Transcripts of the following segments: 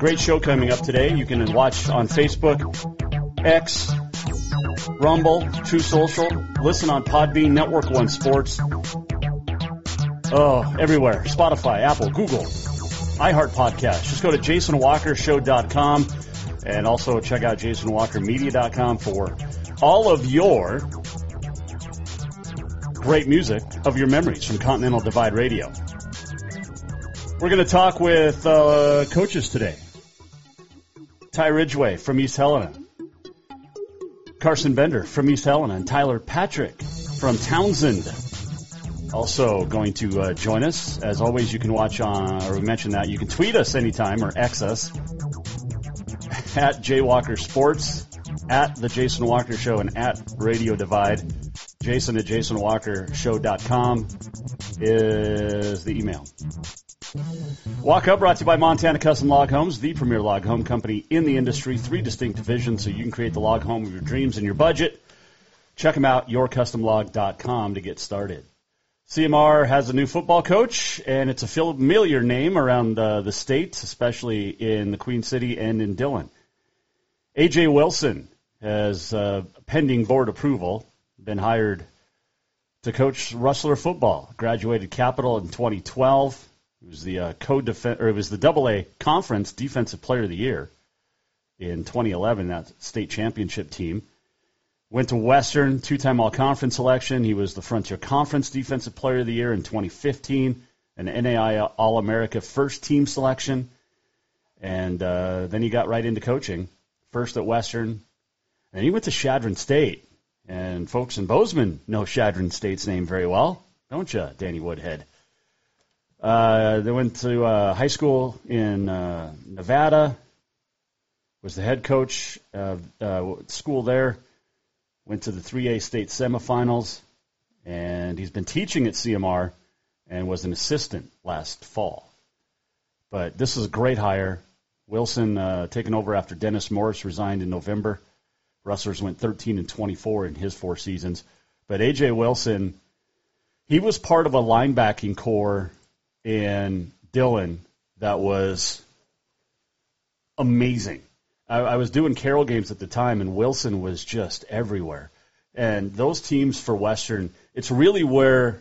Great show coming up today. You can watch on Facebook, X, Rumble, Truth Social. Listen on Podbean, Network One Sports. Oh, everywhere. Spotify, Apple, Google, iHeart Podcast. Just go to jasonwalkershow.com and also check out jasonwalkermedia.com for all of your great music of your memories from Continental Divide Radio. We're going to talk with uh, coaches today. Ty Ridgeway from East Helena, Carson Bender from East Helena, and Tyler Patrick from Townsend. Also going to uh, join us. As always, you can watch on, or we mentioned that, you can tweet us anytime or X us at Jaywalker Sports, at The Jason Walker Show, and at Radio Divide. Jason at jasonwalkershow.com is the email. Walk Up brought to you by Montana Custom Log Homes, the premier log home company in the industry. Three distinct divisions so you can create the log home of your dreams and your budget. Check them out, yourcustomlog.com to get started. CMR has a new football coach, and it's a familiar name around uh, the state, especially in the Queen City and in Dillon. AJ Wilson has uh, pending board approval been hired to coach Rustler football. Graduated Capital in 2012. He was the uh, co or it was the Double A Conference Defensive Player of the Year in 2011. That state championship team went to Western, two-time All-Conference selection. He was the Frontier Conference Defensive Player of the Year in 2015, an NAIA All-America First Team selection, and uh, then he got right into coaching. First at Western, and he went to Chadron State. And folks in Bozeman know Chadron State's name very well, don't you, Danny Woodhead? Uh, they went to uh, high school in uh, Nevada. Was the head coach of uh, school there. Went to the 3A state semifinals, and he's been teaching at CMR and was an assistant last fall. But this is a great hire. Wilson uh, taking over after Dennis Morris resigned in November. Rustlers went 13 and 24 in his four seasons. But AJ Wilson, he was part of a linebacking corps in Dillon that was amazing. I, I was doing Carroll games at the time, and Wilson was just everywhere. And those teams for Western, it's really where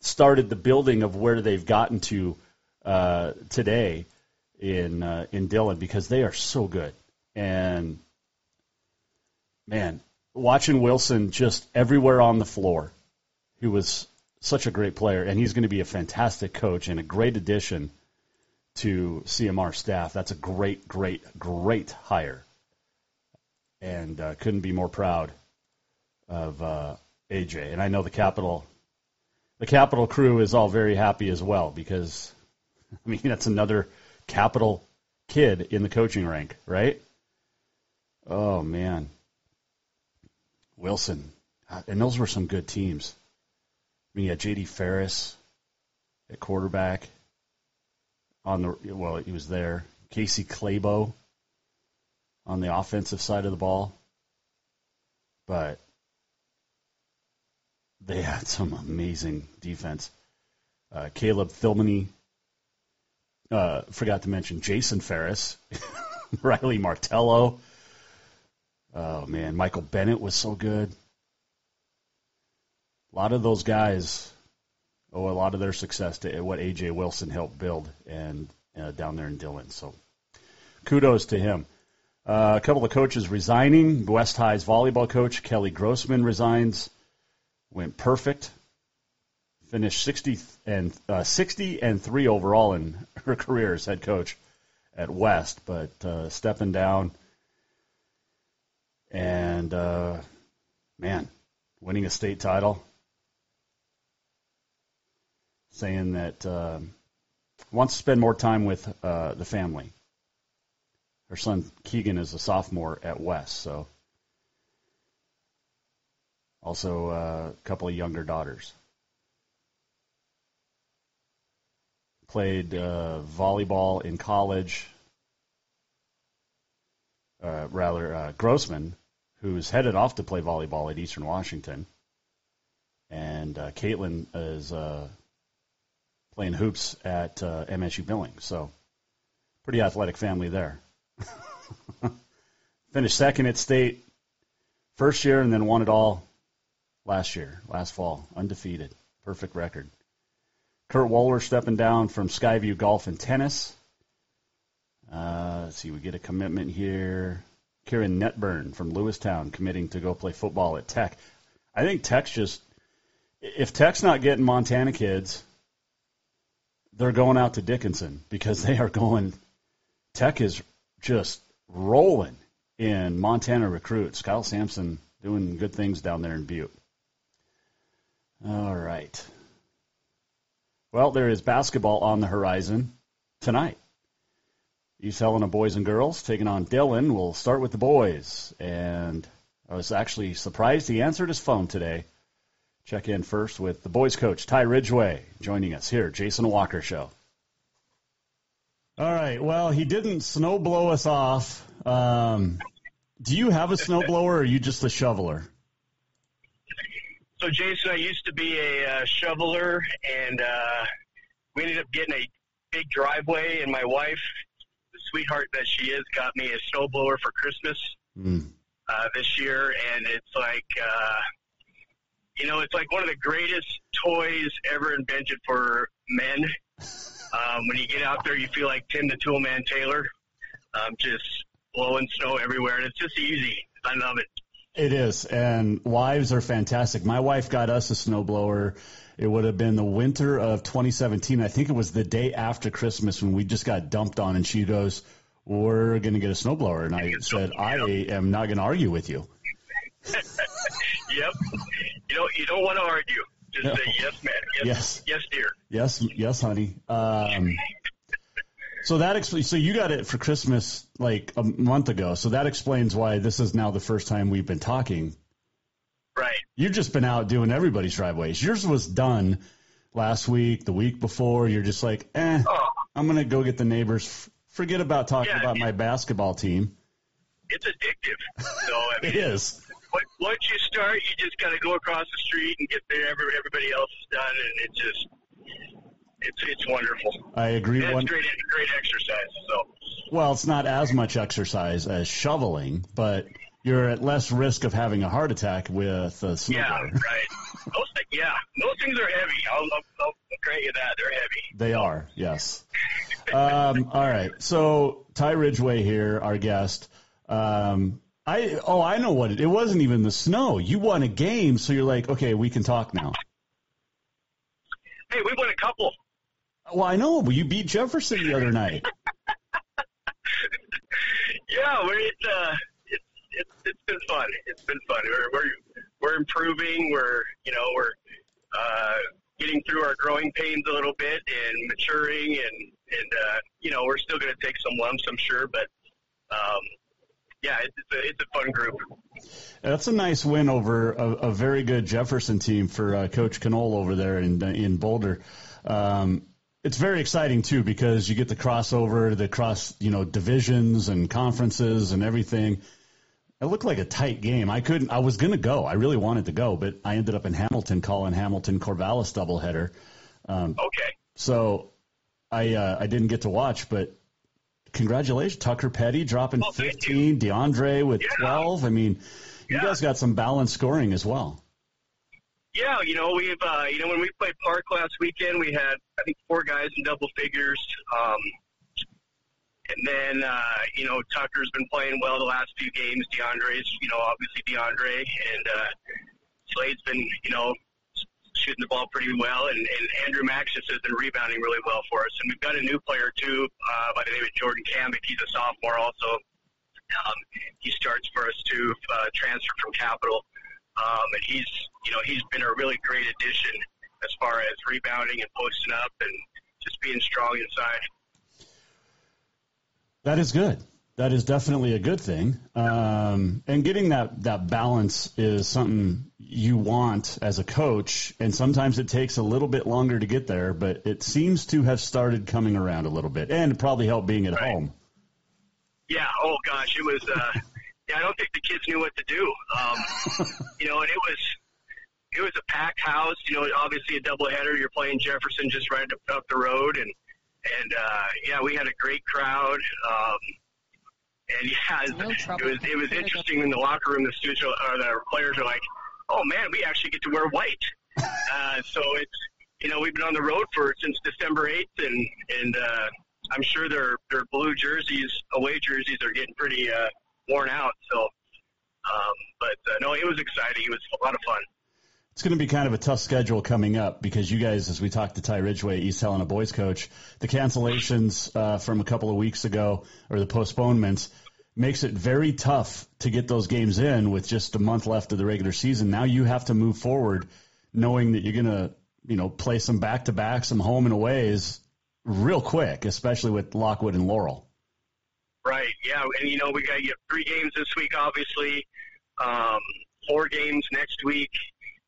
started the building of where they've gotten to uh, today in uh, in Dillon because they are so good. And man, watching Wilson just everywhere on the floor, he was such a great player, and he's going to be a fantastic coach and a great addition to CMR staff. That's a great, great, great hire, and uh, couldn't be more proud of uh, AJ. And I know the Capital, the Capital crew is all very happy as well because, I mean, that's another Capital kid in the coaching rank, right? Oh man, Wilson, and those were some good teams. I mean, J.D. Ferris at quarterback. On the well, he was there. Casey Claybo on the offensive side of the ball, but they had some amazing defense. Uh, Caleb Philmany. Uh, forgot to mention Jason Ferris, Riley Martello. Oh man, Michael Bennett was so good. A lot of those guys owe a lot of their success to what AJ Wilson helped build and uh, down there in Dillon. So kudos to him. Uh, a couple of coaches resigning. West High's volleyball coach Kelly Grossman resigns. Went perfect. Finished 60 and uh, 60 and three overall in her career as head coach at West, but uh, stepping down and uh, man, winning a state title. Saying that uh, wants to spend more time with uh, the family. Her son Keegan is a sophomore at West, so also uh, a couple of younger daughters. Played uh, volleyball in college. Uh, rather, Grossman, who's headed off to play volleyball at Eastern Washington, and uh, Caitlin is uh, playing hoops at uh, MSU Billings. So, pretty athletic family there. Finished second at state first year and then won it all last year, last fall, undefeated. Perfect record. Kurt Waller stepping down from Skyview Golf and Tennis. Uh, let's see, we get a commitment here. Kieran Netburn from Lewistown committing to go play football at Tech. I think Tech's just, if Tech's not getting Montana kids, they're going out to Dickinson because they are going, Tech is just rolling in Montana recruits. Kyle Sampson doing good things down there in Butte. All right. Well, there is basketball on the horizon tonight. East Helena boys and girls taking on Dillon. We'll start with the boys. And I was actually surprised he answered his phone today. Check in first with the boys coach, Ty Ridgeway, joining us here, Jason Walker Show. All right. Well, he didn't snow blow us off. Um, do you have a snowblower or are you just a shoveler? So, Jason, I used to be a uh, shoveler, and uh, we ended up getting a big driveway, and my wife, the sweetheart that she is, got me a snowblower for Christmas Mm. uh, this year, and it's like, uh, you know, it's like one of the greatest toys ever invented for men. Um, when you get out there, you feel like Tim the Toolman Taylor, um, just blowing snow everywhere, and it's just easy. I love it. It is, and wives are fantastic. My wife got us a snowblower. It would have been the winter of 2017. I think it was the day after Christmas when we just got dumped on, and she goes, "We're going to get a snowblower," and I said, "I am not going to argue with you." Yep. You don't you don't want to argue. Just No. say yes, man. Yes, Yes. yes, dear. Yes, yes, honey. Um, so that explains. So you got it for Christmas like a month ago. So that explains why this is now the first time we've been talking. Right. You've just been out doing everybody's driveways. Yours was done last week, the week before. You're just like, eh, Oh, I'm gonna go get the neighbors. Forget about talking Yeah, about it- my basketball team. it's addictive. So I mean, It is. On- once you start, you just got to go across the street and get there. Every, everybody else is done, and it just it's it's wonderful. I agree. And One, great great exercise. So well, it's not as much exercise as shoveling, but you're at less risk of having a heart attack with a snowblower. yeah, right. Those things, yeah, those things are heavy. I'll, I'll, I'll grant you that they're heavy. They are, yes. Um, all right. So Ty Ridgeway here, our guest. Um, I oh I know what it. It wasn't even the snow. You won a game, so you're like, okay, we can talk now. Hey, we won a couple. Well, I know, but you beat Jefferson the other night. Yeah, it's uh it's it's it's been fun. It's been fun. We're we're we're improving. We're you know we're uh, getting through our growing pains a little bit and maturing and and uh, you know we're still going to take some lumps, I'm sure, but um, yeah, it's, it's a it's a fun group. That's a nice win over a, a very good Jefferson team for uh, Coach Canole over there in in Boulder. Um, it's very exciting too because you get the crossover, the cross, you know, divisions and conferences and everything. It looked like a tight game. I couldn't. I was gonna go. I really wanted to go, but I ended up in Hamilton calling Hamilton Corvallis doubleheader. Um, Okay. so I uh, I didn't get to watch, but congratulations, Tucker Petty dropping Oh, thank 15, DeAndre with Yeah. 12. I mean, you Yeah. guys got some balanced scoring as well. Yeah, you know we've uh, you know when we played Park last weekend, we had I think four guys in double figures. Um, and then, uh, you know, Tucker's been playing well the last few games. DeAndre's, you know, obviously DeAndre. And uh, Slade's been, you know, shooting the ball pretty well. And, and Andrew Maxis has been rebounding really well for us. And we've got a new player, too, uh, by the name of Jordan Cambick. He's a sophomore also. Um, he starts for us, too, uh, transfer from Capital. Um, and he's, you know, he's been a really great addition as far as rebounding and posting up and just being strong inside. That is good. That is definitely a good thing. Um, and getting that, that balance is something you want as a coach. And sometimes it takes a little bit longer to get there, but it seems to have started coming around a little bit and probably helped being at right. home. Yeah. Oh gosh, it was, uh, yeah, I don't think the kids knew what to do. Um, you know, and it was, it was a packed house, you know, obviously a doubleheader. You're playing Jefferson just right up, up the road and, and uh, yeah, we had a great crowd. Um, and yeah, it, no it was it was interesting in the locker room. The studio or the players are like, "Oh man, we actually get to wear white." uh, so it's you know we've been on the road for since December eighth, and and uh, I'm sure their their blue jerseys, away jerseys, are getting pretty uh, worn out. So, um, but uh, no, it was exciting. It was a lot of fun. It's going to be kind of a tough schedule coming up because you guys, as we talked to Ty Ridgeway, East Helena boys coach, the cancellations uh, from a couple of weeks ago or the postponements makes it very tough to get those games in with just a month left of the regular season. Now you have to move forward knowing that you're going to, you know, play some back to back, some home and aways real quick, especially with Lockwood and Laurel. Right. Yeah. And, you know, we got get three games this week, obviously, um, four games next week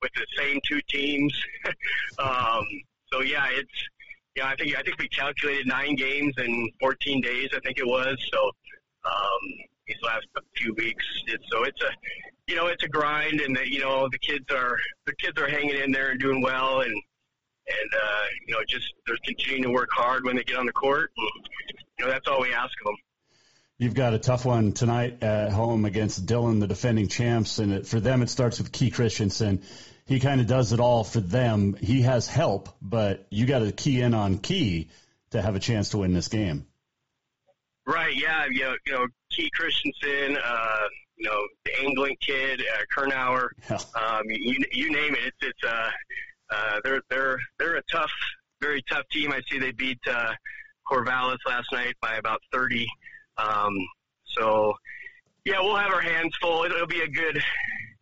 with the same two teams. um, so yeah, it's yeah. I think I think we calculated nine games in 14 days. I think it was. So um, these last few weeks, it's, so it's a you know it's a grind, and the, you know the kids are the kids are hanging in there and doing well, and and uh, you know just they're continuing to work hard when they get on the court. And, you know that's all we ask of them. You've got a tough one tonight at home against Dillon, the defending champs, and it, for them it starts with Key Christensen he kind of does it all for them. He has help, but you got to key in on Key to have a chance to win this game. Right. Yeah. You know, you know Key Christensen, uh, you know, the England kid, uh, Kernauer, um, you, you name it. It's, it's, uh, uh, they're, they're, they're a tough, very tough team. I see they beat, uh, Corvallis last night by about 30. Um, so yeah, we'll have our hands full. It'll, it'll be a good,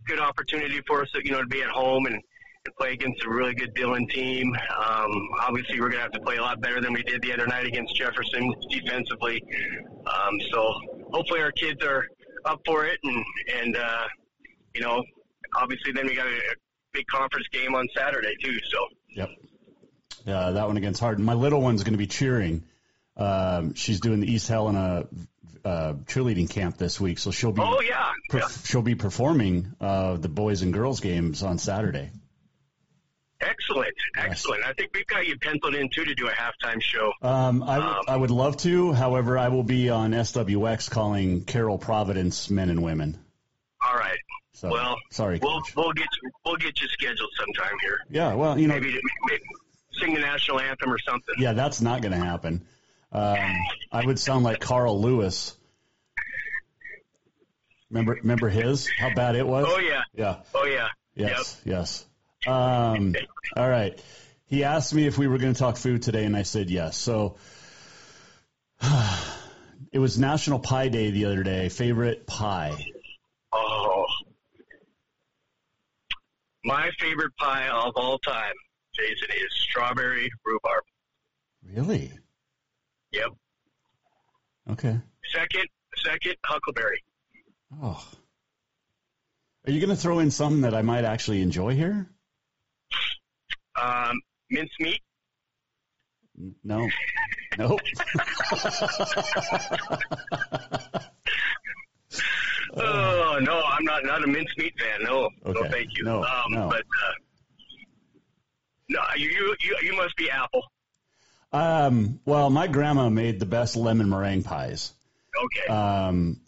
good opportunity for us, to, you know, to be at home and, and play against a really good Dillon team. Um, obviously, we're going to have to play a lot better than we did the other night against Jefferson defensively. Um, so hopefully, our kids are up for it, and and uh, you know, obviously, then we got a, a big conference game on Saturday too. So. Yep. That one against Hardin. My little one's going to be cheering. Um, she's doing the East Helena uh, cheerleading camp this week, so she'll be oh yeah, per- yeah. she'll be performing uh, the boys and girls games on Saturday. Excellent, excellent. I think we've got you penciled in too to do a halftime show. Um, I, w- um, I would love to. However, I will be on SWX calling Carroll Providence men and women. All right. So, well, sorry, we'll we'll get you, we'll get you scheduled sometime here. Yeah, well, you know, maybe, maybe sing the national anthem or something. Yeah, that's not going to happen. Um, I would sound like Carl Lewis. Remember, remember his? How bad it was? Oh yeah. Yeah. Oh yeah. Yes. Yep. Yes. Um, all right. He asked me if we were going to talk food today, and I said yes. So it was National Pie Day the other day. Favorite pie? Oh, my favorite pie of all time, Jason, is strawberry rhubarb. Really? Yep. Okay. Second, second, huckleberry. Oh. Are you going to throw in something that I might actually enjoy here? Um, mincemeat. No. nope. oh no, I'm not not a mincemeat fan. No, okay. no, thank you. No, um, no. But uh, no, you you you must be apple. Um, well, my grandma made the best lemon meringue pies. Okay. Um,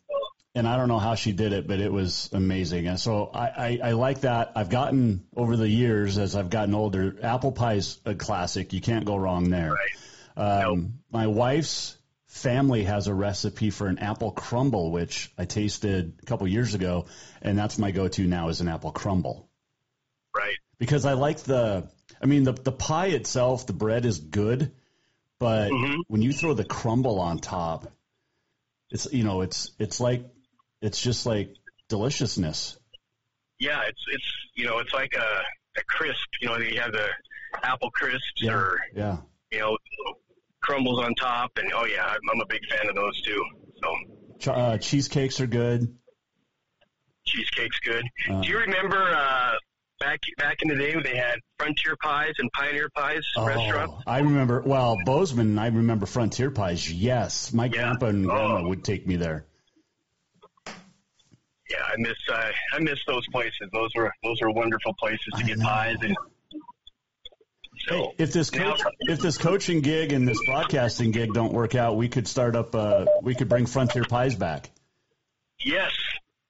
and I don't know how she did it, but it was amazing. And so I, I, I like that. I've gotten over the years as I've gotten older. Apple pie's a classic. You can't go wrong there. Right. Um, Nope. My wife's family has a recipe for an apple crumble, which I tasted a couple years ago, and that's my go-to now is an apple crumble Right. because I like the. I mean, the the pie itself, the bread is good, but Mhm. when you throw the crumble on top, it's you know, it's it's like it's just like deliciousness. Yeah, it's it's you know it's like a, a crisp. You know, you have the apple crisps Yeah, or yeah. you know crumbles on top, and oh yeah, I'm, I'm a big fan of those too. So Ch- uh, cheesecakes are good. cheesecake's good. Uh, Do you remember uh, back back in the day when they had Frontier Pies and Pioneer Pies Oh, restaurants? I remember. Well, Bozeman, I remember Frontier Pies. Yes, my Yeah. grandpa and grandma Oh. would take me there. Yeah, I miss uh, I miss those places. Those were those were wonderful places to get pies and. So Hey, if this now- if this coaching gig and this broadcasting gig don't work out, we could start up. Uh, we could bring Frontier Pies back yes,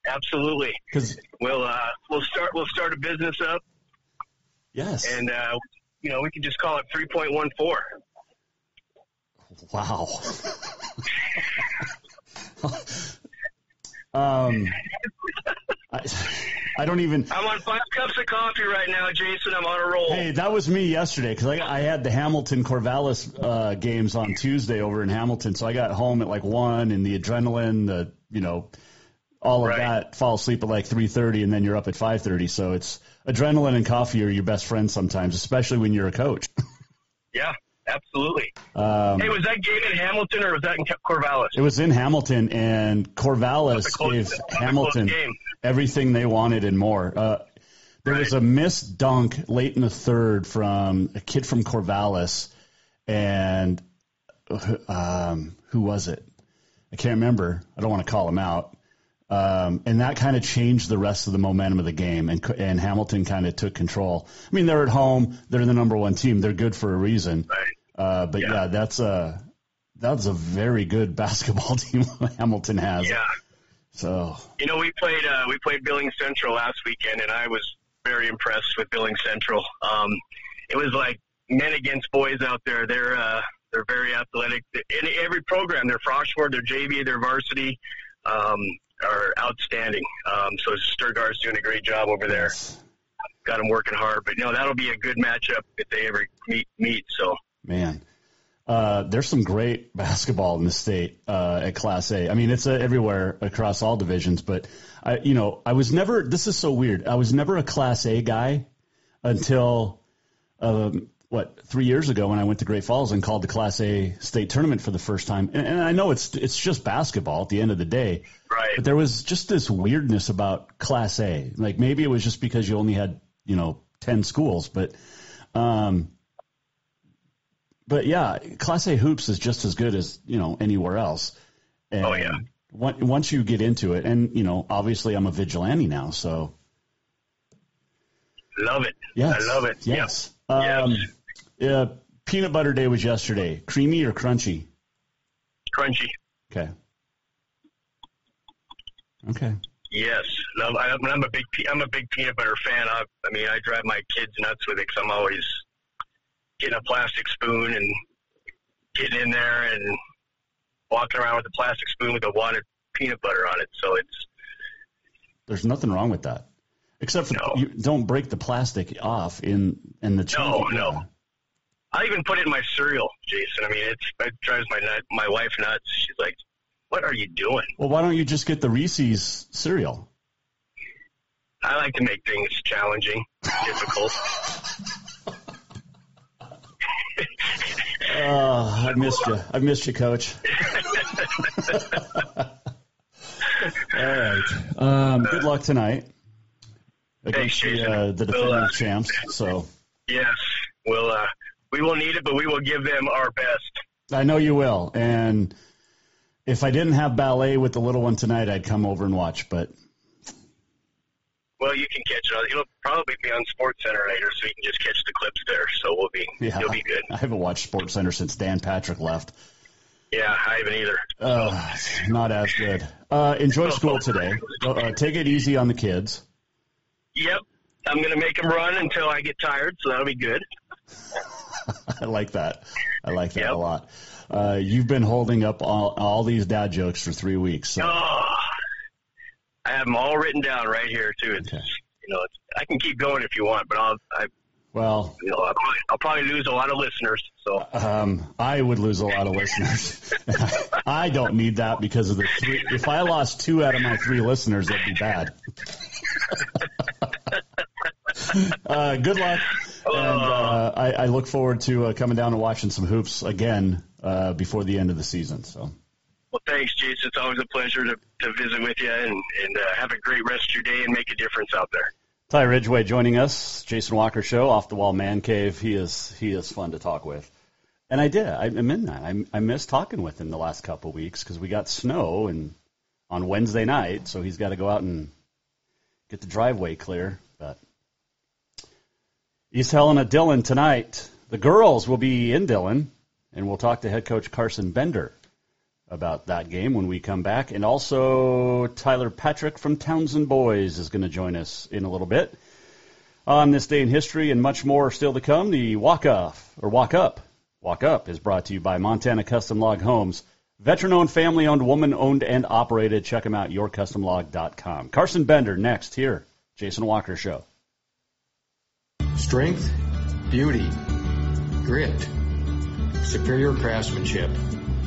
absolutely. because We'll uh, we'll start we'll start a business up, yes, and uh, you know we can just call it three point one four. wow. um, I, I don't even. I'm on five cups of coffee right now, Jason. I'm on a roll. Hey, that was me yesterday because I, I had the Hamilton Corvallis uh, games on Tuesday over in Hamilton, so I got home at like one, and the adrenaline, the you know, all of Right. that. Fall asleep at like three thirty, and then you're up at five thirty. So it's adrenaline and coffee are your best friends sometimes, especially when you're a coach. Yeah, absolutely. Um, Hey, was that game in Hamilton or was that in Corvallis? it was in Hamilton, and Corvallis gave that's a close Hamilton everything they wanted and more. Uh, there was a missed dunk late in the third from a kid from Corvallis, and um, who was it? I can't remember. I don't want to call him out. Um, and that kind of changed the rest of the momentum of the game, and and Hamilton kind of took control. I mean, they're at home; they're the number one team. They're good for a reason. Right. Uh, but yeah. Yeah. that's a that's a very good basketball team Hamilton has. Yeah. So You know, we played uh, we played Billings Central last weekend, and I was very impressed with Billings Central. Um, it was like men against boys out there. They're uh, they're very athletic. In every program, their freshman, their JV, their varsity um, are outstanding. Um, so Sturgar's doing a great job over there. Got them working hard, but you know that'll be a good matchup if they ever meet. Meet so. Man, uh, there's some great basketball in the state uh, at Class A. I mean, it's uh, everywhere across all divisions. But I, you know, I was never. This is so weird. I was never a Class A guy until um, what three years ago when I went to Great Falls and called the Class A state tournament for the first time. And, and I know it's it's just basketball at the end of the day. Right. But there was just this weirdness about Class A. Like maybe it was just because you only had you know ten schools, but. Um, but yeah, Class A hoops is just as good as you know anywhere else. And Oh, yeah. on- Once you get into it, and you know, obviously, I'm a vigilante now, so Love it. yes, I love it. Yes. Yep. Um, Yes. yeah, peanut butter day was yesterday. Creamy or crunchy? Crunchy. Okay. Okay. Yes, love. I, I'm a big. I'm a big peanut butter fan. I, I mean, I drive my kids nuts with it because I'm always getting a plastic spoon and getting in there and walking around with a plastic spoon with a wad of peanut butter on it. So it's There's nothing wrong with that, except for No. you don't break the plastic off in in the No, yeah. no. I even put it in my cereal, Jason. I mean, it's it drives my nut, my wife nuts. She's like, "What are you doing?" Well, why don't you just get the Reese's cereal? I like to make things challenging, difficult. Oh, I missed you. I missed you, Coach. All right. Um, good luck tonight against the, uh, the Well, defending uh, champs. So yes, we'll. Uh, we will need it, but we will give them our best. I know you will. And if I didn't have ballet with the little one tonight, I'd come over and watch. But Well, you can catch it. It'll probably be on Sports Center later, so you can just catch the clips there. So we'll be, yeah, you'll be good. I haven't watched Sports Center since Dan Patrick left. Yeah, I haven't either. Uh, not as good. Uh, enjoy school today. Uh, take it easy on the kids. Yep. I'm going to make them run until I get tired, so that'll be good. I like that. I like that Yep. a lot. Uh, you've been holding up all, all these dad jokes for three weeks. So. Oh, I have them all written down right here too. It's Okay. you know, it's, I can keep going if you want, but I'll I Well, you know I'll probably, I'll probably lose a lot of listeners. So um, I would lose a lot of listeners. I don't need that because of the three. If I lost two out of my three listeners, that'd be bad. uh, good luck, and uh, I, I look forward to uh, coming down and watching some hoops again uh, before the end of the season. So. Well, thanks, Jason. It's always a pleasure to, to visit with you, and and uh, have a great rest of your day and make a difference out there. Ty Ridgeway joining us, Jason Walker Show, off the wall man cave. He is he is fun to talk with, and I did. I, I'm in that. I, I missed talking with him the last couple of weeks because we got snow and on Wednesday night, so he's got to go out and get the driveway clear. But East Helena Dillon tonight. The girls will be in Dillon, and we'll talk to head coach Carson Bender about that game when we come back. And also, Tyler Patrick from Townsend Boys is going to join us in a little bit. On this day in history and much more still to come, the Walk Off, or Walk Up, Walk Up is brought to you by Montana Custom Log Homes. Veteran owned, family owned, woman owned, and operated. Check them out, yourcustomlog.com. Carson Bender next here, Jason Walker Show. Strength, beauty, grit, superior craftsmanship.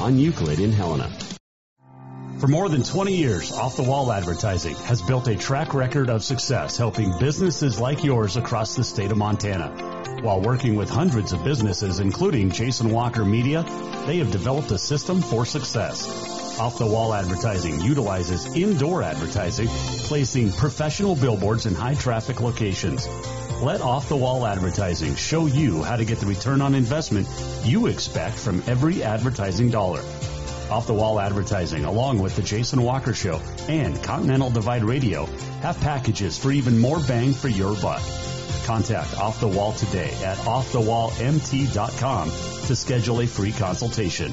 on Euclid in Helena. For more than 20 years, Off the Wall Advertising has built a track record of success helping businesses like yours across the state of Montana. While working with hundreds of businesses, including Jason Walker Media, they have developed a system for success. Off the Wall Advertising utilizes indoor advertising, placing professional billboards in high traffic locations. Let Off the Wall Advertising show you how to get the return on investment you expect from every advertising dollar. Off the Wall Advertising, along with the Jason Walker Show and Continental Divide Radio, have packages for even more bang for your buck. Contact Off the Wall today at offthewallmt.com to schedule a free consultation.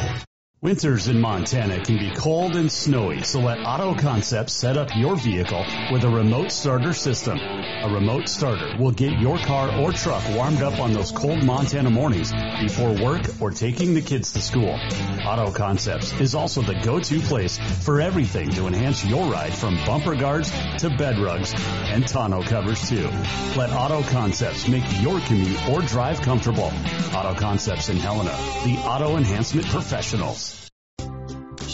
show. Winters in Montana can be cold and snowy, so let Auto Concepts set up your vehicle with a remote starter system. A remote starter will get your car or truck warmed up on those cold Montana mornings before work or taking the kids to school. Auto Concepts is also the go-to place for everything to enhance your ride from bumper guards to bed rugs and tonneau covers too. Let Auto Concepts make your commute or drive comfortable. Auto Concepts in Helena, the auto enhancement professionals.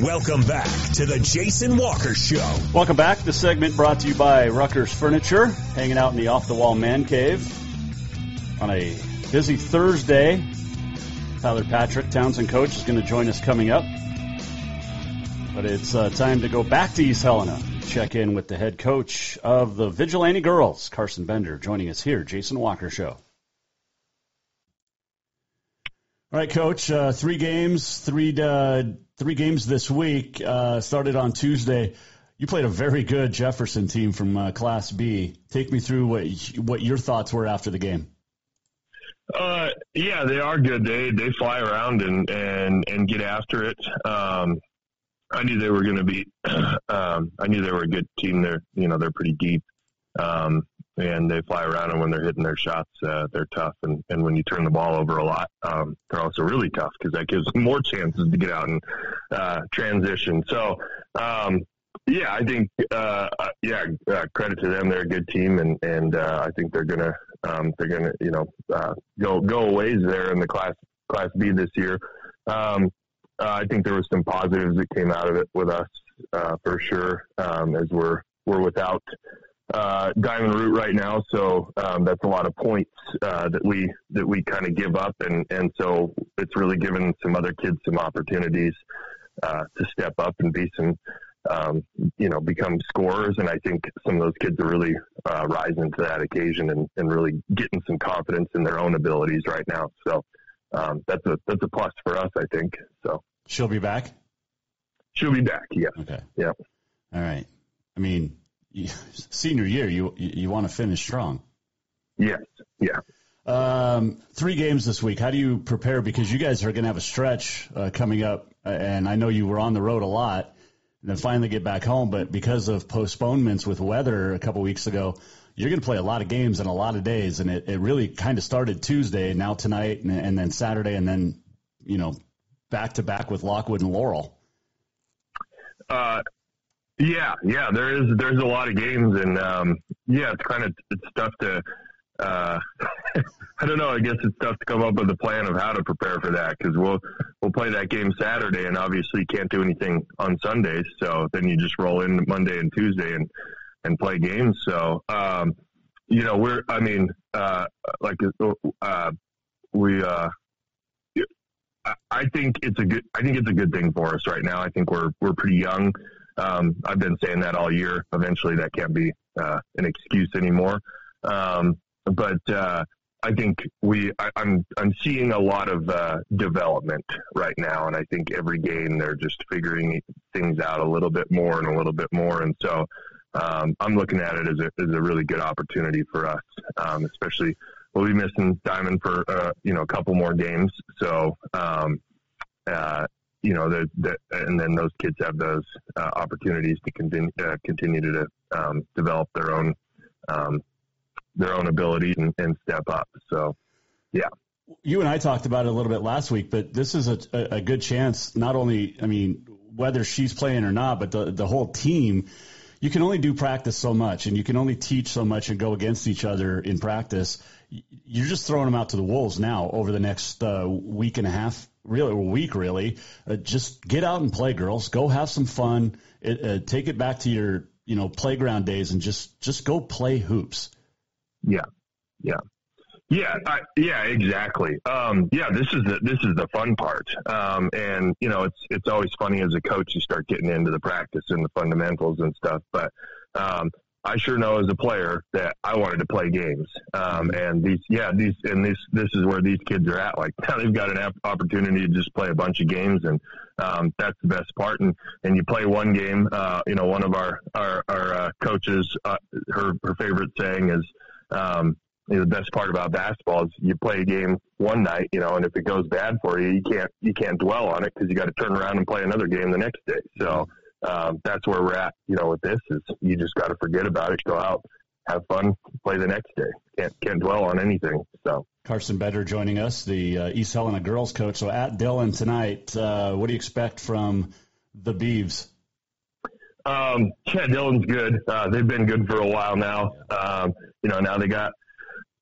Welcome back to the Jason Walker Show. Welcome back. The segment brought to you by Rucker's Furniture, hanging out in the off the wall man cave on a busy Thursday. Tyler Patrick, Townsend coach, is going to join us coming up. But it's uh, time to go back to East Helena. Check in with the head coach of the Vigilante Girls, Carson Bender, joining us here, Jason Walker Show. All right, Coach. Uh, three games, three uh, three games this week. Uh, started on Tuesday. You played a very good Jefferson team from uh, Class B. Take me through what what your thoughts were after the game. Uh, yeah, they are good. They they fly around and and and get after it. Um, I knew they were going to be. Um, I knew they were a good team. They're you know they're pretty deep, um, and they fly around. And when they're hitting their shots, uh, they're tough. And and when you turn the ball over a lot, um, they're also really tough because that gives them more chances to get out and uh, transition. So. Um, yeah, I think uh, uh yeah, uh, credit to them. They're a good team, and and uh, I think they're gonna um, they're gonna you know uh, go go a ways there in the class class B this year. Um, uh, I think there was some positives that came out of it with us uh, for sure, um, as we're we're without uh, Diamond Root right now, so um, that's a lot of points uh, that we that we kind of give up, and and so it's really given some other kids some opportunities uh, to step up and be some. Um, you know, become scorers, and I think some of those kids are really uh, rising to that occasion and, and really getting some confidence in their own abilities right now. So, um, that's a that's a plus for us, I think. So she'll be back. She'll be back. Yeah. Okay. Yeah. All right. I mean, senior year, you you want to finish strong. Yes. Yeah. Um, three games this week. How do you prepare? Because you guys are going to have a stretch uh, coming up, and I know you were on the road a lot, and then finally get back home. But because of postponements with weather a couple weeks ago, you're going to play a lot of games in a lot of days, and it, it really kind of started Tuesday, now tonight, and, and then Saturday, and then you know back to back with Lockwood and Laurel. Uh, yeah, yeah, there is there's a lot of games, and um, yeah, it's kind of it's tough to. Uh, I don't know. I guess it's tough to come up with a plan of how to prepare for that because we'll we'll play that game Saturday, and obviously you can't do anything on Sundays. So then you just roll in Monday and Tuesday, and and play games. So, um, you know, we're, I mean, uh, like, uh, we, uh, I think it's a good, I think it's a good thing for us right now. I think we're, we're pretty young. Um, I've been saying that all year. Eventually that can't be, uh, an excuse anymore. Um, but, uh, I think we, I, am I'm, I'm seeing a lot of uh, development right now, and I think every game they're just figuring things out a little bit more and a little bit more, and so um, I'm looking at it as a, as a really good opportunity for us, um, especially we'll be missing Diamond for uh, you know a couple more games. So um, uh, you know the, the, and then those kids have those uh, opportunities to continue uh, continue to um, develop their own um, their own abilities and, and step up. So yeah. You and I talked about it a little bit last week, but this is a, a good chance. Not only, I mean, whether she's playing or not, but the the whole team you can only do practice so much and you can only teach so much and go against each other in practice. You're just throwing them out to the wolves now over the next uh, week and a half, really, or week, really. Uh, just get out and play, girls. Go have some fun. It, uh, take it back to your, you know, playground days and just just go play hoops. Yeah, yeah. Yeah, I, yeah, exactly. Um, yeah, this is the this is the fun part, um, and you know, it's it's always funny as a coach you start getting into the practice and the fundamentals and stuff. But um, I sure know as a player that I wanted to play games, um, and these yeah these and this this is where these kids are at. Like now they've got an opportunity to just play a bunch of games, and um, that's the best part. And and you play one game. Uh, you know, one of our our, our uh, coaches, uh, her her favorite saying is. Um, you know, the best part about basketball is you play a game one night, you know, and if it goes bad for you, you can't you can't dwell on it because you got to turn around and play another game the next day. So um, that's where we're at, you know, with this is you just got to forget about it, go out, have fun, play the next day. Can't can't dwell on anything. So Carson Bender joining us, the uh, East Helena girls coach. So at Dillon tonight, uh, what do you expect from the Beavs? Um, yeah, Dillon's good. Uh, they've been good for a while now. Um, you know, now they got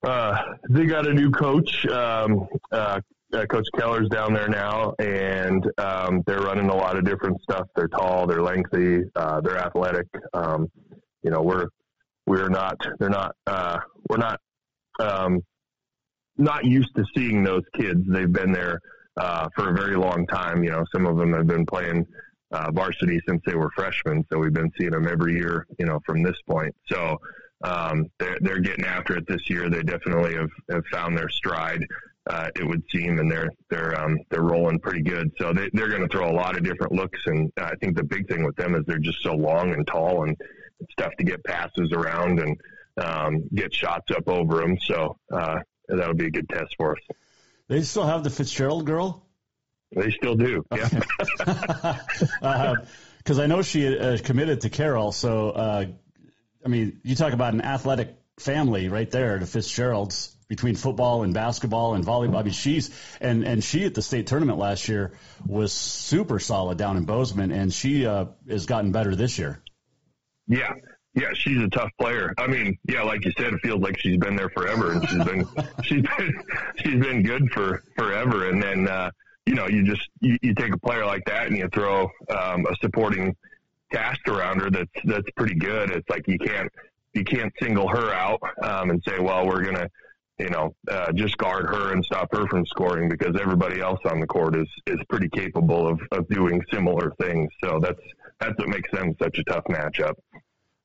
uh, they got a new coach, um, uh, uh, Coach Keller's down there now, and um, they're running a lot of different stuff. They're tall, they're lengthy, uh, they're athletic. Um, you know, we're we're not they're not uh, we're not um, not used to seeing those kids. They've been there uh, for a very long time. You know, some of them have been playing uh, varsity since they were freshmen, so we've been seeing them every year. You know, from this point, so um, they're they're getting after it this year. They definitely have, have found their stride. Uh, it would seem, and they're they're um, they're rolling pretty good. So they, they're going to throw a lot of different looks, and I think the big thing with them is they're just so long and tall, and it's tough to get passes around and um, get shots up over them. So uh, that'll be a good test for us. They still have the Fitzgerald girl. They still do. Yeah. Because uh, I know she uh, committed to Carroll. So, uh, I mean, you talk about an athletic family right there, the Fitzgeralds between football and basketball and volleyball. I mean, she's and and she at the state tournament last year was super solid down in Bozeman, and she uh, has gotten better this year. Yeah, yeah, she's a tough player. I mean, yeah, like you said, it feels like she's been there forever, and she's been she's been she's been good for forever. And then uh, you know, you just you, you take a player like that and you throw um, a supporting cast around her that's that's pretty good. It's like you can't you can't single her out um, and say, well, we're gonna you know, uh, just guard her and stop her from scoring because everybody else on the court is is pretty capable of, of doing similar things. So that's that's what makes them such a tough matchup.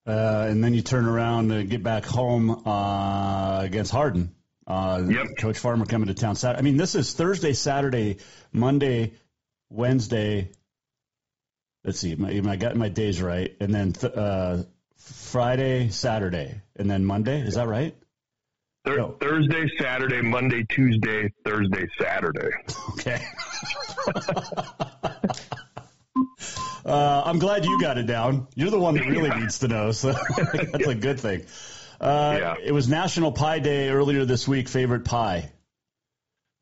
Uh, and then you turn around and get back home uh, against Hardin. Uh, yep. Coach Farmer coming to town Saturday. I mean, this is Thursday, Saturday, Monday, Wednesday. Let's see, am I got my days right? And then th- uh, Friday, Saturday, and then Monday. Is that right? No. Thursday, Saturday, Monday, Tuesday, Thursday, Saturday. Okay. uh, I'm glad you got it down. You're the one that really yeah. needs to know, so that's a good thing. Uh, yeah. It was National Pie Day earlier this week. Favorite pie?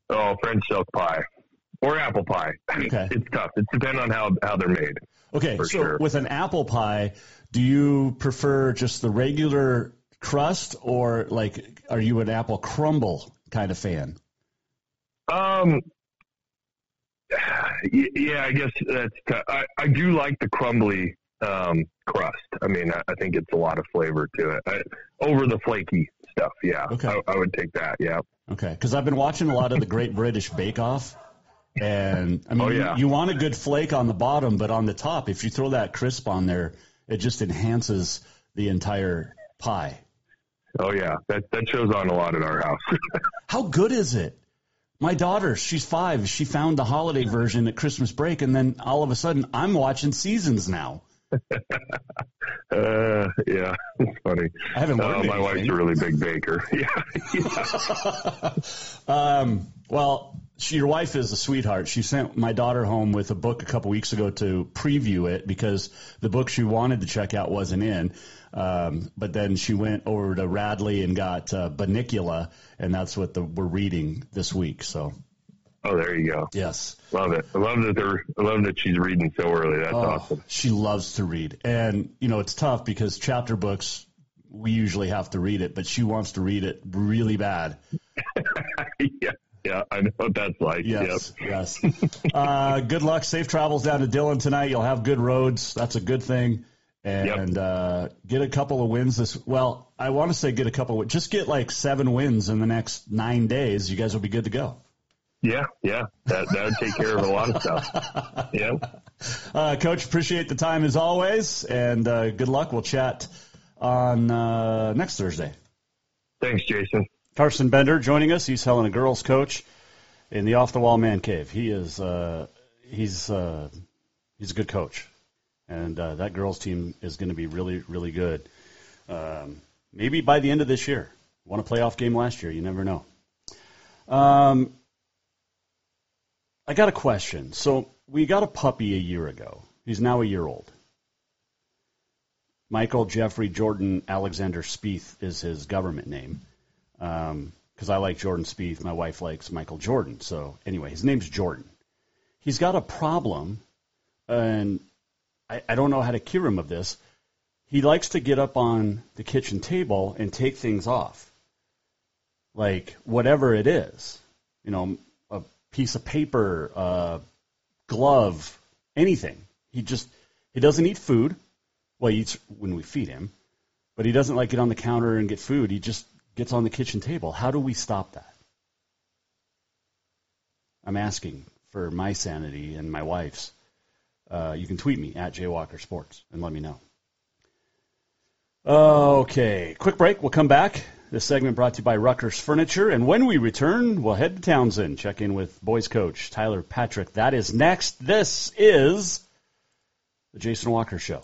Oh, French silk pie or apple pie. Okay. It's tough. It depends on how, how they're made. Okay, so sure. with an apple pie, do you prefer just the regular crust, or like, are you an apple crumble kind of fan? Um, yeah, I guess that's. T- I, I do like the crumbly um, crust. I mean, I, I think it's a lot of flavor to it. I, over the flaky stuff, yeah. Okay. I, I would take that. Yeah. Okay, because I've been watching a lot of the Great British Bake Off. And I mean, oh, yeah. you, you want a good flake on the bottom, but on the top, if you throw that crisp on there, it just enhances the entire pie. Oh yeah, that that shows on a lot at our house. How good is it? My daughter, she's five. She found the holiday version at Christmas break, and then all of a sudden, I'm watching seasons now. uh, yeah, it's funny. I haven't learned uh, My wife's a really big baker. yeah. yeah. um, well, she, your wife is a sweetheart. She sent my daughter home with a book a couple weeks ago to preview it because the book she wanted to check out wasn't in. Um, but then she went over to Radley and got uh, Bunnicula, and that's what the, we're reading this week. So. Oh, there you go. Yes, love it. I love that they're. I love that she's reading so early. That's oh, awesome. She loves to read, and you know it's tough because chapter books we usually have to read it, but she wants to read it really bad. yeah. Yeah, I know what that's like. Yes, yep. yes. uh, good luck. Safe travels down to Dillon tonight. You'll have good roads. That's a good thing and yep. uh, get a couple of wins this. Well, I want to say get a couple. Of, just get like seven wins in the next nine days. You guys will be good to go. Yeah, yeah, that that would take care of a lot of stuff. Yeah, uh, Coach, appreciate the time as always, and uh, good luck. We'll chat on uh, next Thursday. Thanks, Jason. Carson Bender joining us. He's Helena girls coach in the Off the Wall Man Cave. He is uh, he's uh, he's a good coach and uh, that girls team is going to be really, really good. Um, maybe by the end of this year. Won a playoff game last year. You never know. Um, I got a question. So we got a puppy a year ago. He's now a year old. Michael Jeffrey Jordan Alexander Spieth is his government name. Because um, I like Jordan Spieth. My wife likes Michael Jordan. So anyway, his name's Jordan. He's got a problem, and I, I don't know how to cure him of this. He likes to get up on the kitchen table and take things off, like whatever it is, you know, a piece of paper, uh, glove, anything. He just he doesn't eat food. Well, he eats when we feed him, but he doesn't like get on the counter and get food. He just gets on the kitchen table. How do we stop that? I'm asking for my sanity and my wife's. Uh, you can tweet me at Jaywalker Sports and let me know. Okay, quick break. We'll come back. This segment brought to you by Rucker's Furniture. And when we return, we'll head to Townsend, check in with boys coach Tyler Patrick. That is next. This is the Jason Walker Show.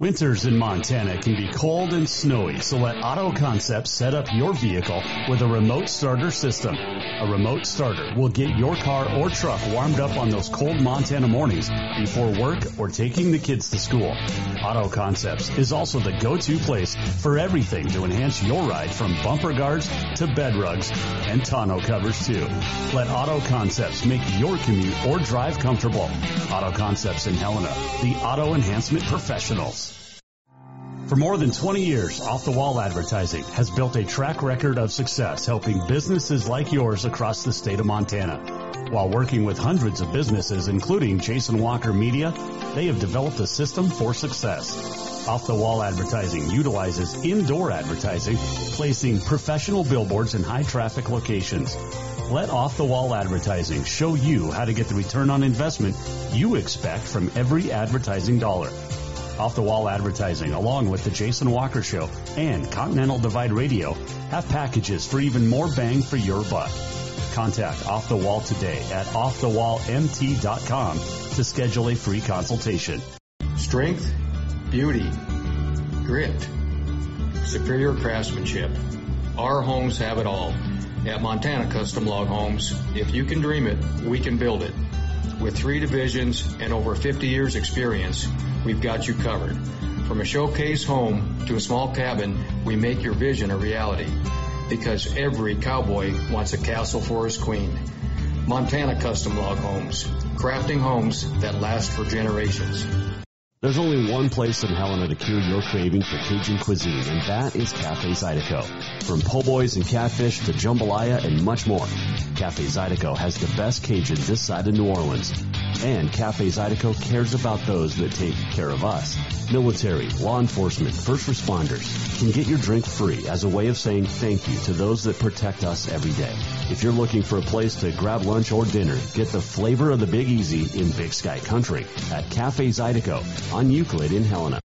Winters in Montana can be cold and snowy, so let Auto Concepts set up your vehicle with a remote starter system. A remote starter will get your car or truck warmed up on those cold Montana mornings before work or taking the kids to school. Auto Concepts is also the go-to place for everything to enhance your ride from bumper guards to bed rugs and tonneau covers too. Let Auto Concepts make your commute or drive comfortable. Auto Concepts in Helena, the auto enhancement professionals. For more than 20 years, Off the Wall Advertising has built a track record of success helping businesses like yours across the state of Montana. While working with hundreds of businesses, including Jason Walker Media, they have developed a system for success. Off the Wall Advertising utilizes indoor advertising, placing professional billboards in high traffic locations. Let Off the Wall Advertising show you how to get the return on investment you expect from every advertising dollar. Off the Wall Advertising, along with the Jason Walker Show and Continental Divide Radio, have packages for even more bang for your buck. Contact Off the Wall today at offthewallmt.com to schedule a free consultation. Strength, beauty, grit, superior craftsmanship. Our homes have it all. At Montana Custom Log Homes, if you can dream it, we can build it. With three divisions and over 50 years experience, we've got you covered. From a showcase home to a small cabin, we make your vision a reality. Because every cowboy wants a castle for his queen. Montana Custom Log Homes, crafting homes that last for generations. There's only one place in Helena to cure your craving for Cajun cuisine, and that is Cafe Zydeco. From po' boys and catfish to jambalaya and much more, Cafe Zydeco has the best Cajun this side of New Orleans. And Cafe Zydeco cares about those that take care of us. Military, law enforcement, first responders can get your drink free as a way of saying thank you to those that protect us every day. If you're looking for a place to grab lunch or dinner, get the flavor of the Big Easy in Big Sky Country at Cafe Zydeco on Euclid in Helena.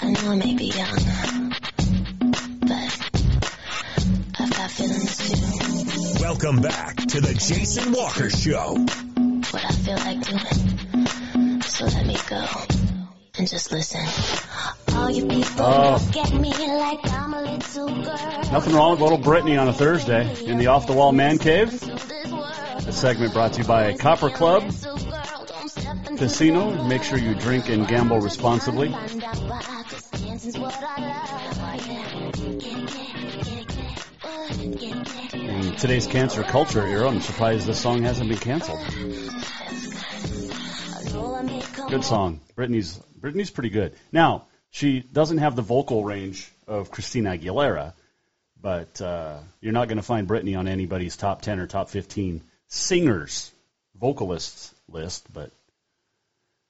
I know I may be young, but I've got feelings too. Welcome back to the Jason Walker Show. What I feel like doing. So let me go and just listen. All you people Oh. look at me like I'm a little girl. Nothing wrong with little Britney on a Thursday in the Off the Wall Man Cave. A segment brought to you by Copper Club Casino. Make sure you drink and gamble responsibly. In today's cancer culture era, I'm surprised this song hasn't been canceled. Good song. Britney's Britney's pretty good. Now she doesn't have the vocal range of Christina Aguilera, but uh, you're not going to find Brittany on anybody's top ten or top fifteen singers, vocalists list. But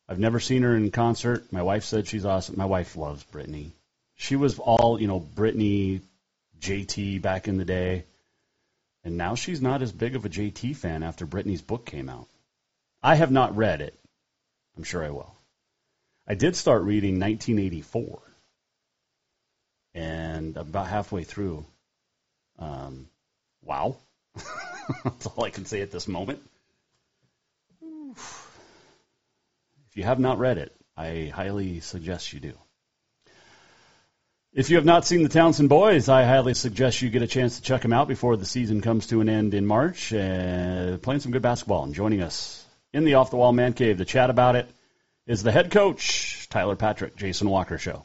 I've never seen her in concert. My wife said she's awesome. My wife loves Britney. She was all you know, Britney, JT back in the day. And now she's not as big of a JT fan after Britney's book came out. I have not read it. I'm sure I will. I did start reading 1984, and about halfway through. Um, wow. That's all I can say at this moment. If you have not read it, I highly suggest you do. If you have not seen the Townsend Boys, I highly suggest you get a chance to check them out before the season comes to an end in March. Uh, playing some good basketball and joining us in the Off the Wall Man Cave to chat about it is the head coach, Tyler Patrick, Jason Walker Show.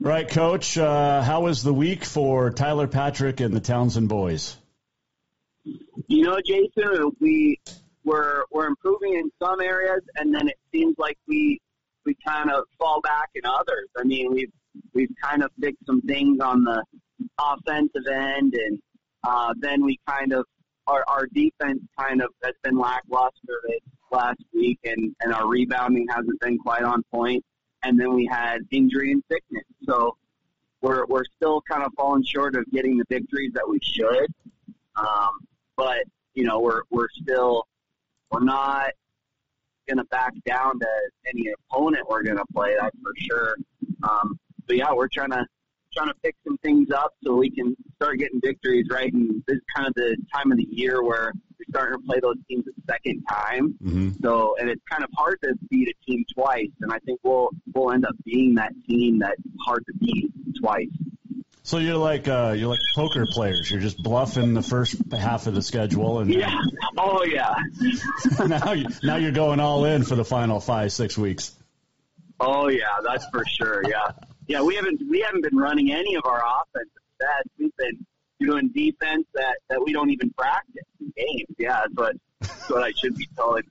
Right, Coach. Uh, how was the week for Tyler Patrick and the Townsend Boys? You know, Jason, we we're we're improving in some areas, and then it seems like we we kind of fall back in others. I mean, we've we've kind of fixed some things on the offensive end, and uh, then we kind of our our defense kind of has been lackluster this last week, and and our rebounding hasn't been quite on point. And then we had injury and sickness, so we're we're still kind of falling short of getting the victories that we should. Um, but you know, we're we're still we're not going to back down to any opponent we're going to play. That's for sure. Um, but yeah, we're trying to trying to fix some things up so we can start getting victories. Right, and this is kind of the time of the year where we're starting to play those teams a second time. Mm-hmm. So, and it's kind of hard to beat a team twice. And I think we'll we'll end up being that team that's hard to beat twice. So you're like uh, you're like poker players. You're just bluffing the first half of the schedule, and Yeah. Oh yeah. now you, now you're going all in for the final five six weeks. Oh yeah, that's for sure. Yeah, yeah. We haven't we haven't been running any of our offensive sets. We've been doing defense that that we don't even practice in games. Yeah, that's what that's what I should be telling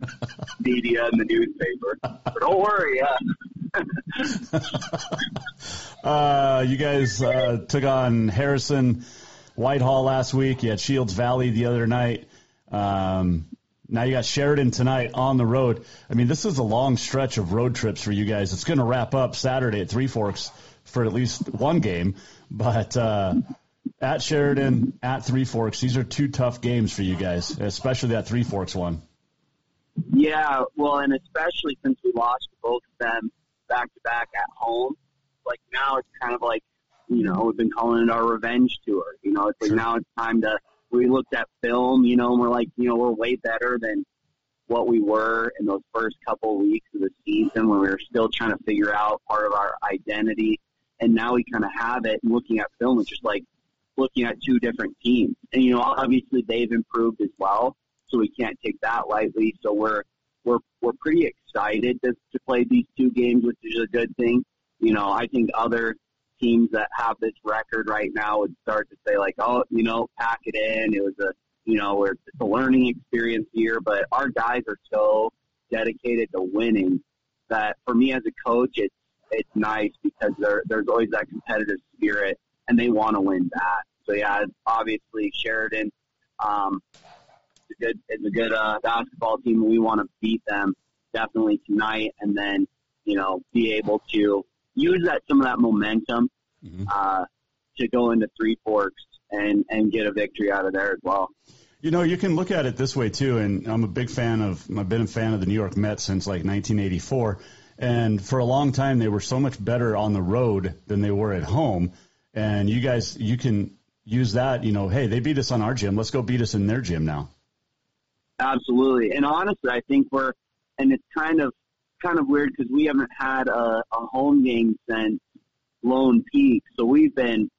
media and the newspaper. But don't worry. Yeah. Uh, you guys uh, took on Harrison Whitehall last week. You had Shields Valley the other night. Um, now you got Sheridan tonight on the road. I mean, this is a long stretch of road trips for you guys. It's going to wrap up Saturday at Three Forks for at least one game, but uh, at Sheridan, at Three Forks, these are two tough games for you guys, especially that Three Forks one. Yeah, well, and especially since we lost both of them back to back at home, like now it's kind of like, you know, we've been calling it our revenge tour. You know, it's like now it's time to. We looked at film, you know, and we're like, you know, we're way better than what we were in those first couple of weeks of the season when we were still trying to figure out part of our identity. And now we kind of have it. And looking at film, it's just like looking at two different teams. And you know, obviously they've improved as well, so we can't take that lightly. So we're we're we're pretty excited to, to play these two games, which is a good thing. You know, I think other teams that have this record right now would start to say like, oh, you know, pack it in. It was a you know, it's a learning experience here, but our guys are so dedicated to winning that for me as a coach, it's it's nice because there there's always that competitive spirit and they want to win that. So yeah, obviously Sheridan, um, it's a good it's a good uh, basketball team. We want to beat them definitely tonight, and then you know be able to use that some of that momentum uh, to go into Three Forks and and get a victory out of there as well. You know, you can look at it this way too, and I'm a big fan of. I've been a fan of the New York Mets since like 1984, and for a long time they were so much better on the road than they were at home. And you guys, you can use that. You know, hey, they beat us on our gym. Let's go beat us in their gym now. Absolutely, and honestly, I think we're and it's kind of kind of weird because we haven't had a, a home game since Lone Peak, so we've been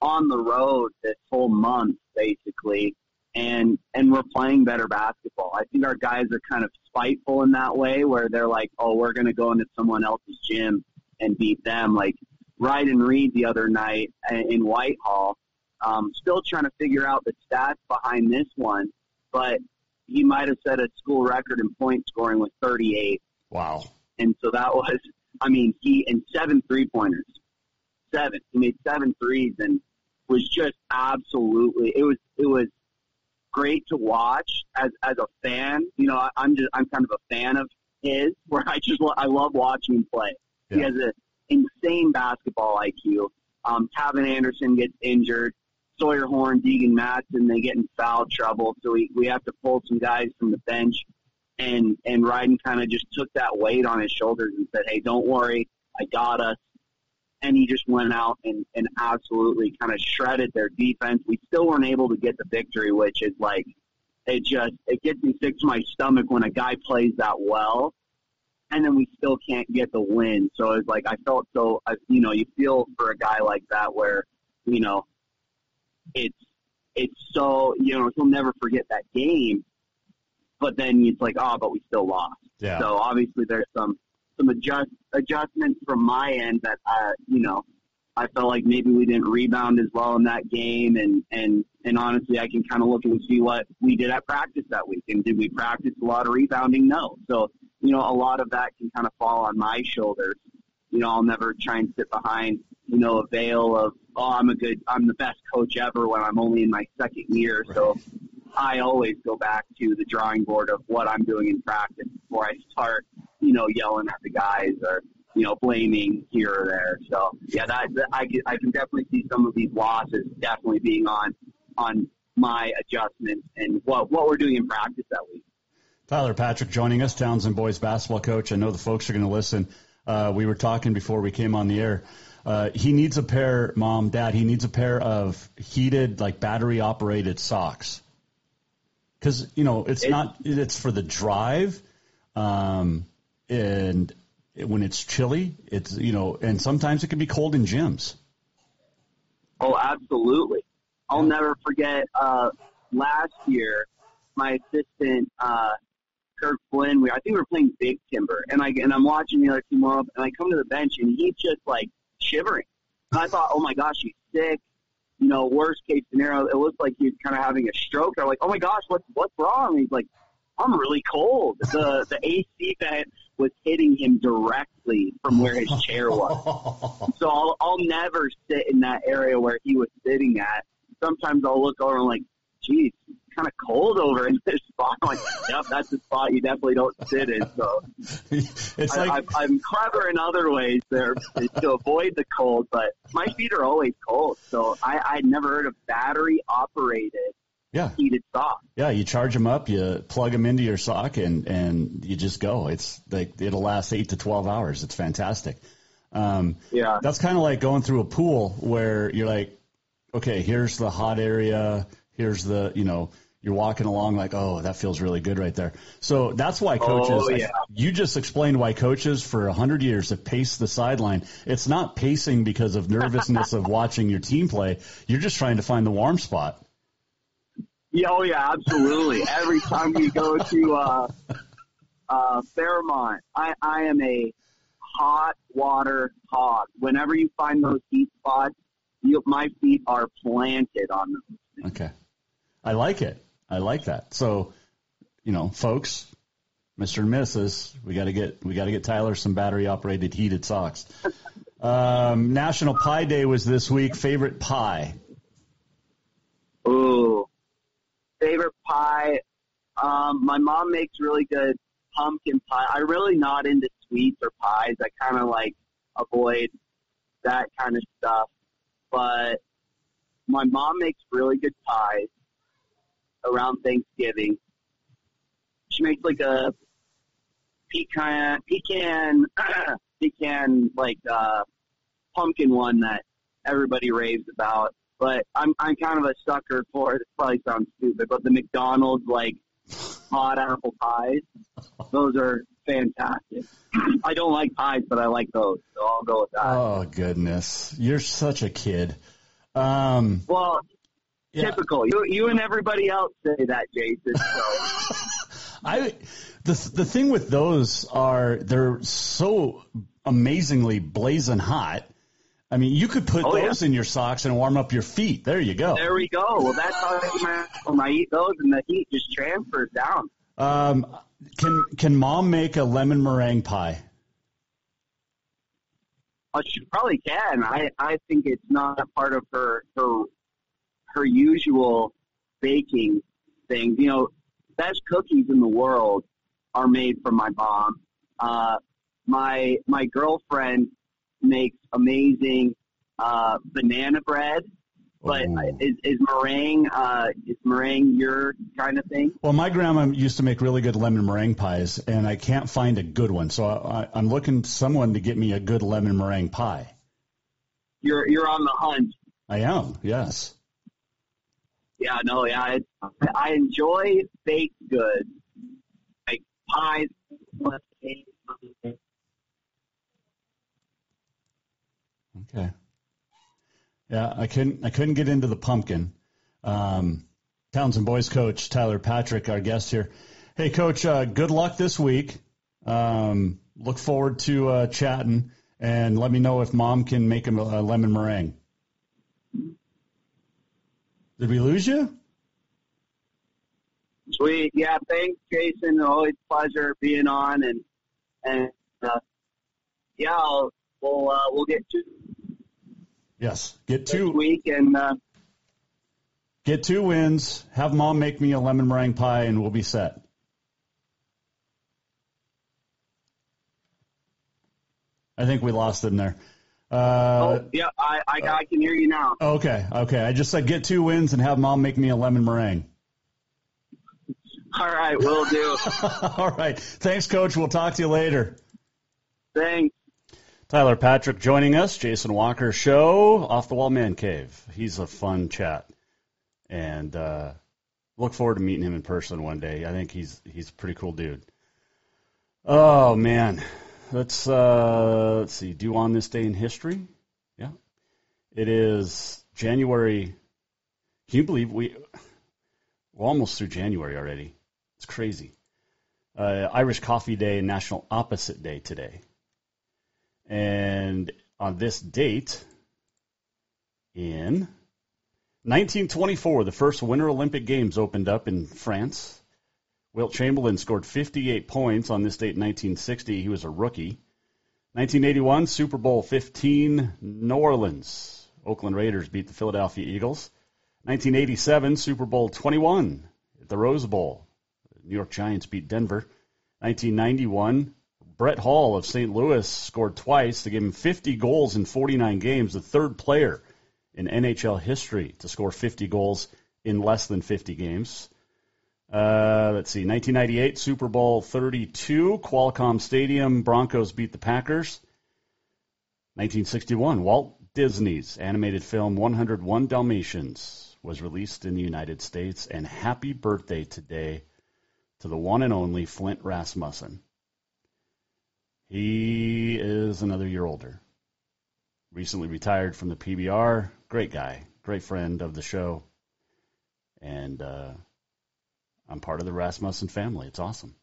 on the road this whole month basically, and and we're playing better basketball. I think our guys are kind of spiteful in that way, where they're like, oh, we're going to go into someone else's gym and beat them. Like Ryden Reed the other night in Whitehall, um, still trying to figure out the stats behind this one, but he might have set a school record in point scoring with 38. Wow. And so that was, I mean, he and seven three pointers, seven. He made seven threes and was just absolutely. It was it was great to watch as as a fan. You know, I, I'm just I'm kind of a fan of his, where I just lo- I love watching him play. He has an insane basketball IQ, Um, Kevin Anderson gets injured. Sawyer Horn, Deegan Matson, they get in foul trouble. So we, we have to pull some guys from the bench. And, and Ryden kind of just took that weight on his shoulders and said, Hey, don't worry. I got us. And he just went out and, and absolutely kind of shredded their defense. We still weren't able to get the victory, which is like, it just, it gets me sick to my stomach when a guy plays that well and then we still can't get the win. So it's like I felt so, you know, you feel for a guy like that where, you know, it's it's so you know he'll never forget that game, but then it's like oh, but we still lost. Yeah. So obviously there's some some adjust adjustments from my end that uh you know I felt like maybe we didn't rebound as well in that game, and and and honestly, I can kind of look and see what we did at practice that week. And did we practice a lot of rebounding? No. So you know, a lot of that can kind of fall on my shoulders. You know, I'll never try and sit behind you know a veil of oh, I'm a good, I'm the best coach ever when I'm only in my second year. So I always go back to the drawing board of what I'm doing in practice before I start, you know, yelling at the guys or you know, blaming here or there. So yeah, that, that I can I can definitely see some of these losses definitely being on on my adjustments and what what we're doing in practice that week. Tyler Patrick joining us, Townsend boys basketball coach. I know the folks are going to listen. Uh, we were talking before we came on the air. Uh, he needs a pair, mom, dad. He needs a pair of heated, like battery operated socks. Because you know it's, it's not. It's for the drive, um, and when it's chilly, it's you know, and sometimes it can be cold in gyms. Oh, absolutely! I'll never forget uh, last year. My assistant uh, Kirk Flynn, we I think we were playing Big Timber, and I and I'm watching the other team warm up, and I come to the bench, and he's just like shivering. And I thought, oh my gosh, he's sick. You know, worst case scenario, it looks like he's kind of having a stroke. I'm like, oh my gosh, what's what's wrong? And he's like, I'm really cold. The the AC vent was hitting him directly from where his chair was. so I'll I'll never sit in that area where he was sitting at. Sometimes I'll look over and like, geez, kind of cold over in this spot. I'm like, yep, that's a spot you definitely don't sit in. So it's I, like I, I'm clever in other ways there to avoid the cold, but my feet are always cold. So I, I'd never heard of battery operated yeah. heated sock. Yeah, you charge them up, you plug them into your sock, and and you just go. It's like it'll last eight to twelve hours. It's fantastic. Um, yeah, that's kind of like going through a pool where you're like, okay, here's the hot area, here's the you know. You're walking along like, oh, that feels really good right there. So that's why coaches. Oh, yeah. you just explained why coaches for a hundred years have paced the sideline. It's not pacing because of nervousness of watching your team play. You're just trying to find the warm spot. Yeah, oh yeah, absolutely. Every time we go to uh, uh, Fairmont, I, I am a hot water hog. Whenever you find those heat spots, you, my feet are planted on them. Okay, I like it. I like that. So, you know, folks, Mr. and Mrs., we got to get we got to get Tyler some battery operated heated socks. um, National Pie Day was this week. Favorite pie? Ooh, favorite pie. Um, my mom makes really good pumpkin pie. I'm really not into sweets or pies. I kind of like avoid that kind of stuff. But my mom makes really good pies around Thanksgiving. She makes like a pecan, pecan, pecan like uh, pumpkin one that everybody raves about. But I'm I'm kind of a sucker for it. It probably sounds stupid, but the McDonald's like hot apple pies, those are fantastic. I don't like pies, but I like those, so I'll go with that. Oh goodness, you're such a kid. Um, well, Yeah. typical. You you and everybody else say that, Jason. So I the the thing with those are they're so amazingly blazing hot. I mean, you could put Oh, yeah. those in your socks and warm up your feet. There you go. there we go. Well, that's how I, when I eat those, and the heat just transfers down. Um, can can mom make a lemon meringue pie? Oh, she probably can. I I think it's not a part of her her her usual baking things. You know, best cookies in the world are made from my mom. Uh, my my girlfriend makes amazing uh, banana bread. But Ooh. is, is meringue uh, is meringue your kind of thing? Well, my grandma used to make really good lemon meringue pies, and I can't find a good one. So I, I, I'm looking someone to get me a good lemon meringue pie. You're you're on the hunt. I am, yes. Yeah, no, yeah. It's, I enjoy baked goods, like pies. Okay. Yeah, I couldn't I couldn't get into the pumpkin. Um, Townsend boys coach Tyler Patrick, our guest here. Hey, coach, uh, good luck this week. Um, look forward to uh, chatting, and let me know if mom can make a, a lemon meringue. Did we lose you? Sweet. Yeah, thanks, Jason. Always pleasure being on, and and uh, yeah, I'll, we'll uh, we'll get to Yes. Get two week, and uh, get two wins. Have mom make me a lemon meringue pie, and we'll be set. I think we lost him there. Uh, oh yeah, I, I I can hear you now. Okay, okay. I just said get two wins and have mom make me a lemon meringue. All right, will do. All right. Thanks, coach. We'll talk to you later. Thanks. Tyler Patrick joining us, Jason Walker Show, Off the Wall Man Cave. He's a fun chat, and uh, look forward to meeting him in person one day. I think he's he's a pretty cool dude. Oh man, let's uh, let's see. Do on this day in history? Yeah, it is January. Can you believe we we're almost through January already? It's crazy. Uh, Irish Coffee Day and National Opposite Day today. And on this date, in 1924, the first Winter Olympic Games opened up in France. Wilt Chamberlain scored 58 points on this date in 1960. He was a rookie. 1981, Super Bowl 15, New Orleans. Oakland Raiders beat the Philadelphia Eagles. 1987, Super Bowl 21 at the Rose Bowl. The New York Giants beat Denver. 1991, Brett Hull of St. Louis scored twice to give him 50 goals in 49 games, the third player in NHL history to score 50 goals in less than 50 games. Uh, let's see, 1998 Super Bowl 32, Qualcomm Stadium, Broncos beat the Packers. 1961, Walt Disney's animated film 101 Dalmatians was released in the United States, and happy birthday today to the one and only Flint Rasmussen. He is another year older. Recently retired from the PBR. Great guy, great friend of the show. And uh, I'm part of the Rasmussen family. It's awesome.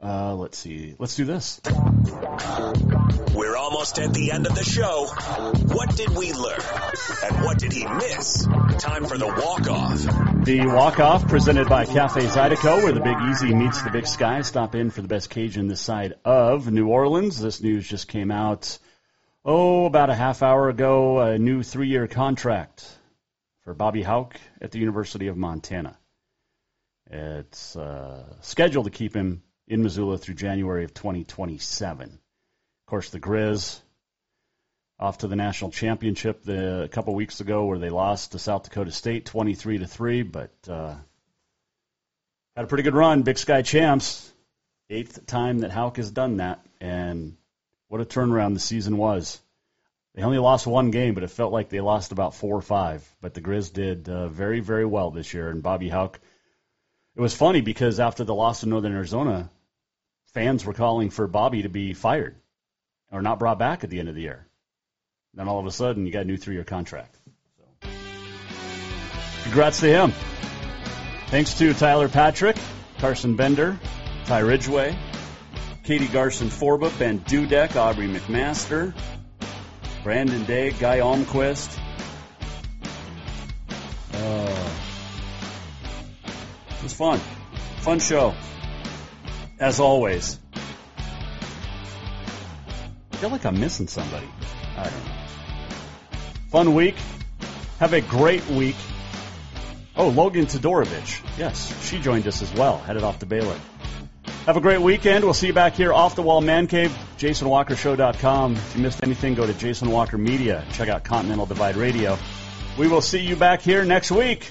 Uh, let's see. Let's do this. We're almost at the end of the show. What did we learn? And what did he miss? Time for the walk-off. The walk-off presented by Cafe Zydeco, where the Big Easy meets the Big Sky. Stop in for the best Cajun this side of New Orleans. This news just came out, oh, about a half hour ago. A new three-year contract for Bobby Hauck at the University of Montana. It's uh, scheduled to keep him in Missoula through January of 2027. Of course, the Grizz off to the national championship the, a couple weeks ago, where they lost to South Dakota State 23 to three, but uh, had a pretty good run. Big Sky champs, eighth time that Hauck has done that, and what a turnaround the season was. They only lost one game, but it felt like they lost about four or five. But the Grizz did uh, very, very well this year, and Bobby Hauck. It was funny because after the loss to Northern Arizona, fans were calling for Bobby to be fired or not brought back at the end of the year. Then all of a sudden, you got a new three-year contract. So, congrats to him. Thanks to Tyler Patrick, Carson Bender, Ty Ridgeway, Katie Garson Forba, Ben Dudek, Aubrey McMaster, Brandon Day, Guy Almquist. Was fun. Fun show. As always. I feel like I'm missing somebody. I don't know. Fun week. Have a great week. Oh, Logan Todorovich. Yes, she joined us as well, headed off to Baylor. Have a great weekend. We'll see you back here off the wall man cave, jasonwalkershow.com. If you missed anything, go to Jason Walker Media. Check out Continental Divide Radio. We will see you back here next week.